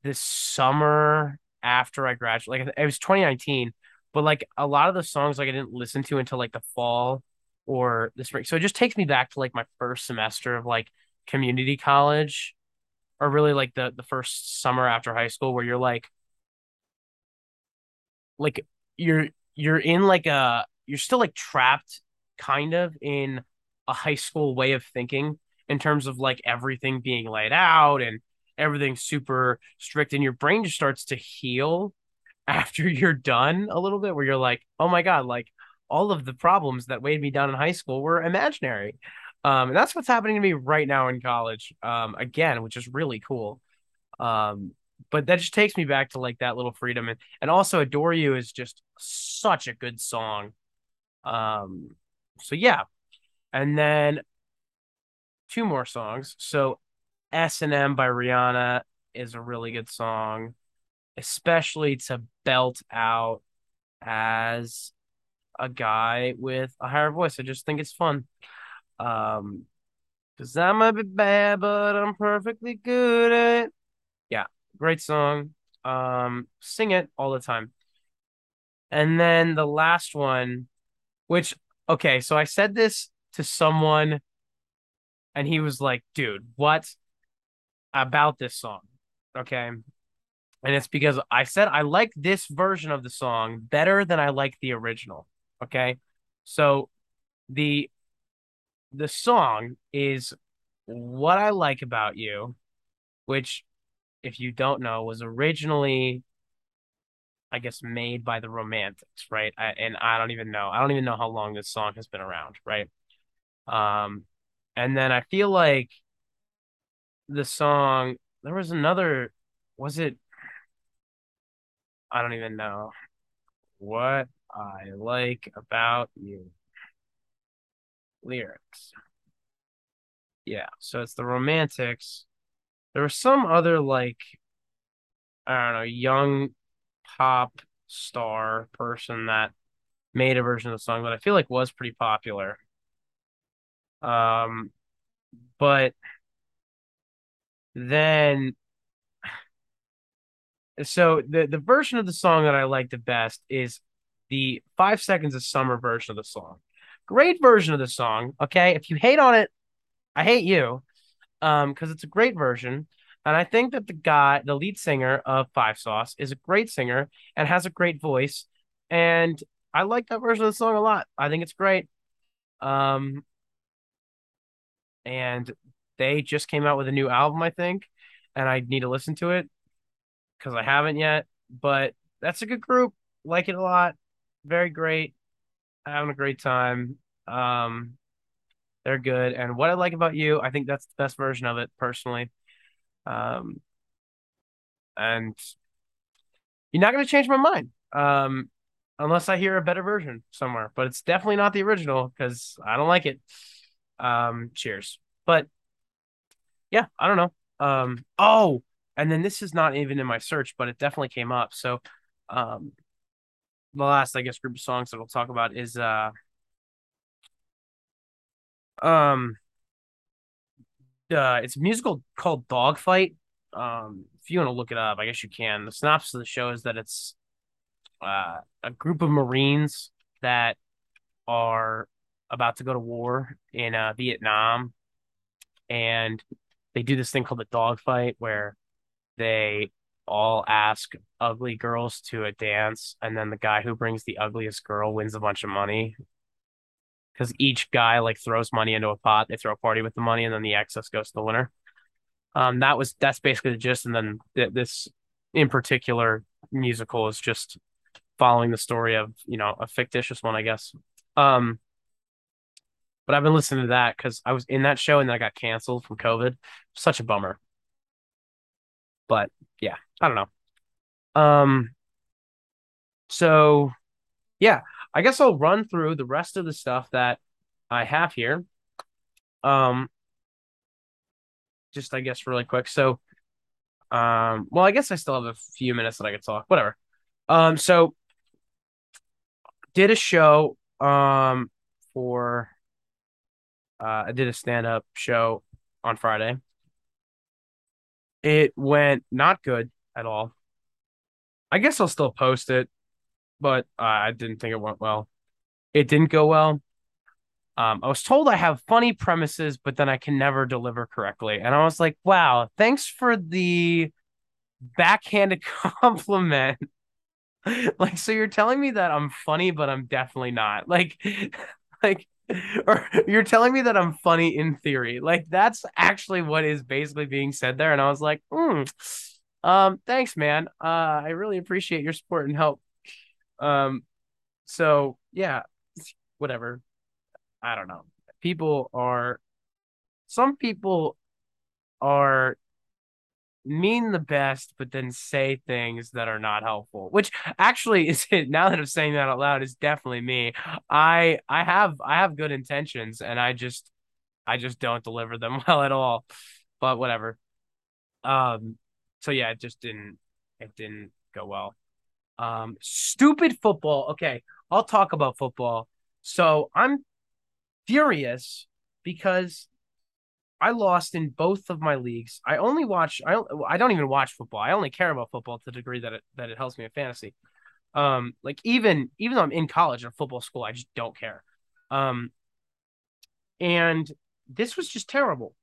this summer after I graduated. Like, it was 2019, but like a lot of the songs like I didn't listen to until like the fall or the spring. So it just takes me back to like my first semester of like community college, or really like the the first summer after high school, where you're like like you're you're in like a you're still like trapped kind of in a high school way of thinking in terms of like everything being laid out and everything super strict and your brain just starts to heal after you're done a little bit where you're like oh my god like all of the problems that weighed me down in high school were imaginary. Um and that's what's happening to me right now in college um again which is really cool. Um but that just takes me back to like that little freedom and and also adore you is just such a good song. Um so yeah. And then two more songs. So s&m by rihanna is a really good song especially to belt out as a guy with a higher voice. I just think it's fun. Um because i might be bad but i'm perfectly good at yeah great song. Um, sing it all the time. And then the last one, which okay, so I said this to someone, and he was like, "Dude, what about this song?" Okay, and it's because I said I like this version of the song better than I like the original. Okay, so the the song is what I like about you, which if you don't know, was originally, I guess, made by the Romantics, right? I, and I don't even know. I don't even know how long this song has been around, right? Um, and then I feel like the song, there was another, was it? I don't even know what I like about you. Lyrics. Yeah, so it's the Romantics there was some other like I don't know, young pop star person that made a version of the song that I feel like was pretty popular. Um, but then so the the version of the song that I like the best is the five seconds of summer version of the song. Great version of the song. Okay. If you hate on it, I hate you um, because it's a great version. And I think that the guy, the lead singer of Five Sauce, is a great singer and has a great voice. And I like that version of the song a lot. I think it's great. Um, and they just came out with a new album, I think, and I need to listen to it because I haven't yet. But that's a good group. Like it a lot. Very great. Having a great time. Um, they're good. And what I like about you, I think that's the best version of it personally. Um, and you're not going to change my mind. Um, unless I hear a better version somewhere, but it's definitely not the original because I don't like it. Um, cheers. But yeah, I don't know. Um, oh, and then this is not even in my search, but it definitely came up. So, um, the last, I guess, group of songs that we'll talk about is uh, um, uh, it's a musical called Dogfight. Um, if you want to look it up, I guess you can. The synopsis of the show is that it's uh, a group of Marines that are about to go to war in uh, Vietnam, and they do this thing called the dogfight where they all ask ugly girls to a dance, and then the guy who brings the ugliest girl wins a bunch of money. Because each guy like throws money into a pot, they throw a party with the money, and then the excess goes to the winner. Um, that was that's basically the gist, and then th- this in particular musical is just following the story of you know a fictitious one, I guess. Um, but I've been listening to that because I was in that show and then I got canceled from COVID. Such a bummer. But yeah, I don't know. Um, so yeah, I guess I'll run through the rest of the stuff that I have here. Um, just I guess really quick. So, um, well, I guess I still have a few minutes that I could talk. Whatever. Um, so did a show um for uh I did a stand-up show on Friday. It went not good at all. I guess I'll still post it, but uh, I didn't think it went well. It didn't go well. Um, I was told I have funny premises, but then I can never deliver correctly. And I was like, wow, thanks for the backhanded compliment. like so you're telling me that I'm funny, but I'm definitely not. Like like or you're telling me that I'm funny in theory. Like that's actually what is basically being said there. And I was like, hmm, um, thanks, man. Uh, I really appreciate your support and help. Um, so yeah, whatever. I don't know. People are some people are mean the best, but then say things that are not helpful. Which actually is it. Now that I'm saying that out loud, is definitely me. I I have I have good intentions, and I just I just don't deliver them well at all. But whatever. Um. So yeah, it just didn't it didn't go well. Um. Stupid football. Okay, I'll talk about football. So I'm furious because I lost in both of my leagues. I only watch. I I don't even watch football. I only care about football to the degree that it that it helps me in fantasy. Um, like even even though I'm in college at football school, I just don't care. Um, and this was just terrible.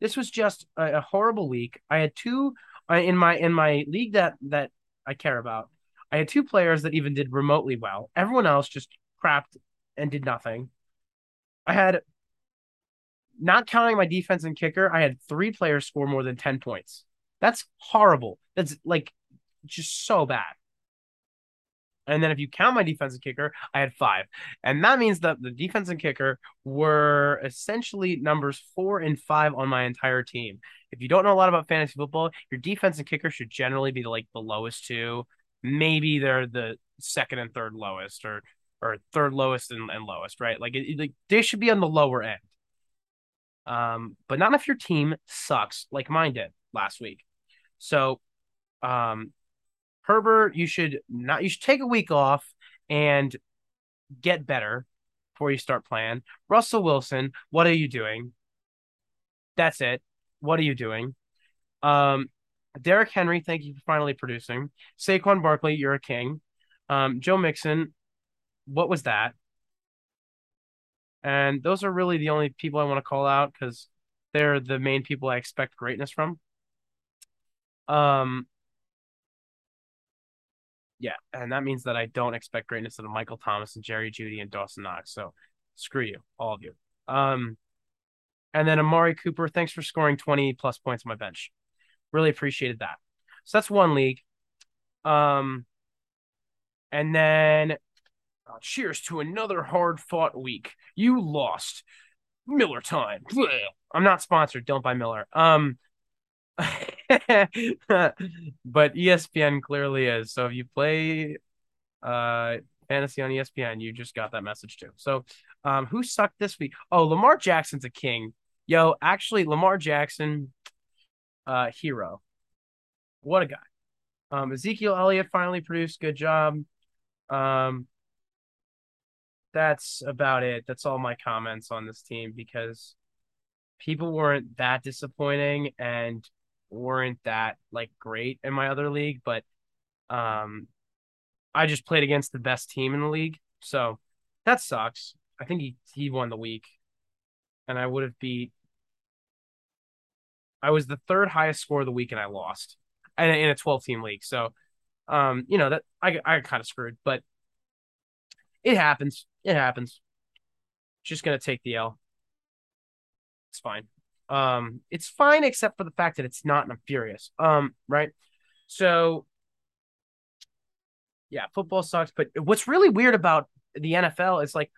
This was just a, a horrible week. I had two uh, in my in my league that that I care about. I had two players that even did remotely well. Everyone else just crapped and did nothing. I had not counting my defense and kicker, I had three players score more than 10 points. That's horrible. That's like just so bad. And then if you count my defensive kicker, I had five. And that means that the defense and kicker were essentially numbers four and five on my entire team. If you don't know a lot about fantasy football, your defense and kicker should generally be like the lowest two. Maybe they're the second and third lowest or or third lowest and, and lowest, right? Like, it, like they should be on the lower end. Um, but not if your team sucks like mine did last week. So, um, Herbert, you should not you should take a week off and get better before you start playing. Russell Wilson, what are you doing? That's it. What are you doing? Um, Derrick Henry, thank you for finally producing. Saquon Barkley, you're a king. Um, Joe Mixon, what was that? And those are really the only people I want to call out because they're the main people I expect greatness from. Um, yeah, and that means that I don't expect greatness out of Michael Thomas and Jerry Jeudy and Dawson Knox. So screw you, all of you. Um, and then Amari Cooper, thanks for scoring 20 plus points on my bench. Really appreciated that. So that's one league. Um, and then uh, cheers to another hard fought week. You lost. Miller time. I'm not sponsored. Don't buy Miller. Um, but ESPN clearly is. So if you play uh fantasy on ESPN, you just got that message too. So um who sucked this week? Oh, Lamar Jackson's a king. Yo, actually Lamar Jackson uh hero. What a guy. Um Ezekiel Elliott finally produced good job. Um that's about it. That's all my comments on this team because people weren't that disappointing and weren't that like great in my other league, but um I just played against the best team in the league. So that sucks. I think he he won the week. And I would have beat I was the third highest score of the week and I lost. In a 12 team league. So um, you know, that I I kind of screwed, but it happens. It happens. Just gonna take the L. It's fine. Um, it's fine except for the fact that it's not, and I'm furious. Um, right. So yeah, football sucks. But what's really weird about the NFL is like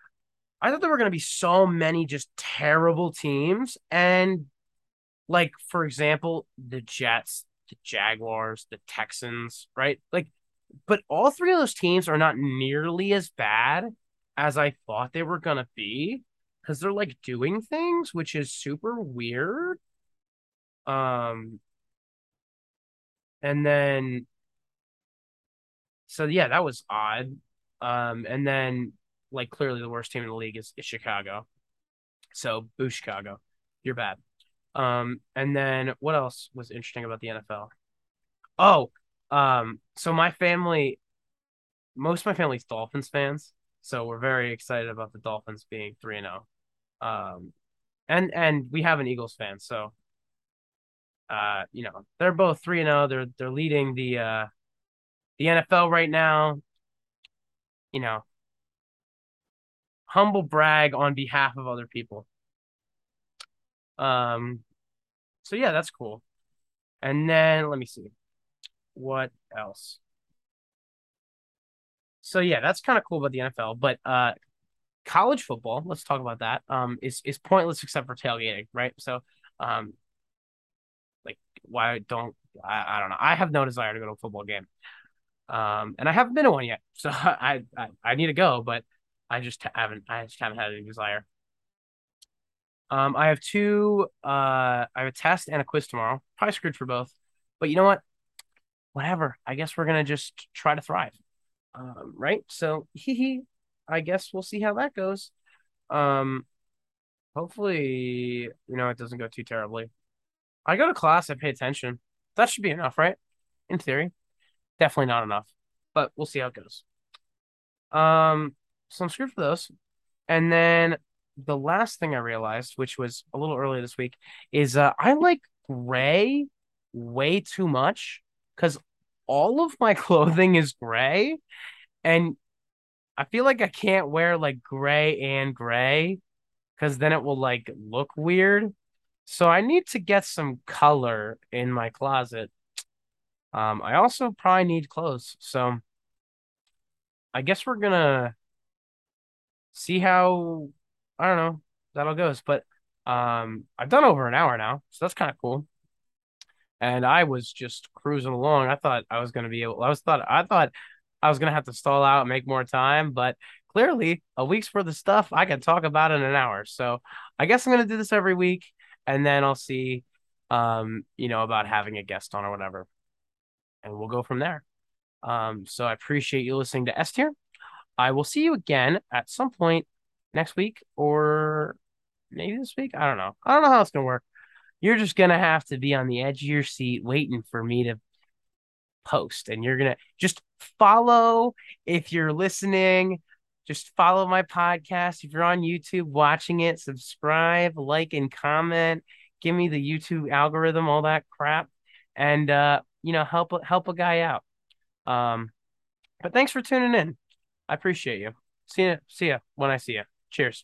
I thought there were gonna be so many just terrible teams. And like, for example, the Jets, the Jaguars, the Texans, right? Like but all three of those teams are not nearly as bad as I thought they were gonna be because they're like doing things, which is super weird. Um, and then so yeah, that was odd. Um, and then like clearly the worst team in the league is, is Chicago. So boo Chicago, you're bad. Um, and then what else was interesting about the NFL? Oh, um, so my family, most of my family's Dolphins fans, so we're very excited about the Dolphins being three and zero. Oh. Um, and and we have an Eagles fan, so uh, you know they're both three and zero. Oh. They're they're leading the uh the NFL right now. You know, humble brag on behalf of other people. Um, so yeah, that's cool. And then let me see what else? So yeah, that's kind of cool about the NFL, but uh college football, let's talk about that. Um is is pointless except for tailgating, right? So um like why don't I, I don't know. I have no desire to go to a football game. Um and I haven't been to one yet. So I I, I need to go, but I just haven't I just haven't had any desire. Um I have two uh I have a test and a quiz tomorrow. Probably screwed for both. But you know what? whatever. I guess we're gonna just try to thrive. Um, right? So hee I guess we'll see how that goes. Um hopefully, you know, it doesn't go too terribly. I go to class, I pay attention. That should be enough, right? In theory. Definitely not enough. But we'll see how it goes. Um, so I'm screwed for those. And then the last thing I realized, which was a little earlier this week, is uh, I like gray way too much because all of my clothing is gray and I feel like I can't wear like gray and gray because then it will like look weird. So I need to get some color in my closet. Um, I also probably need clothes. So I guess we're gonna see how I don't know that all goes. But um, I've done over an hour now, so that's kind of cool and I was just cruising along. I thought I was gonna be able. I was thought I thought I was gonna have to stall out and make more time, but clearly a week's worth of stuff I can talk about in an hour. So I guess I'm gonna do this every week, and then I'll see, um, you know, about having a guest on or whatever, and we'll go from there. Um, so I appreciate you listening to S tier. I will see you again at some point next week or maybe this week. I don't know. I don't know how it's gonna work. You're just gonna have to be on the edge of your seat waiting for me to post and you're gonna just follow if you're listening just follow my podcast. If you're on youtube watching it subscribe like and comment. Give me the youtube algorithm all that crap and uh you know help help a guy out. Um but thanks for tuning in. I appreciate you. See you see you when i see you cheers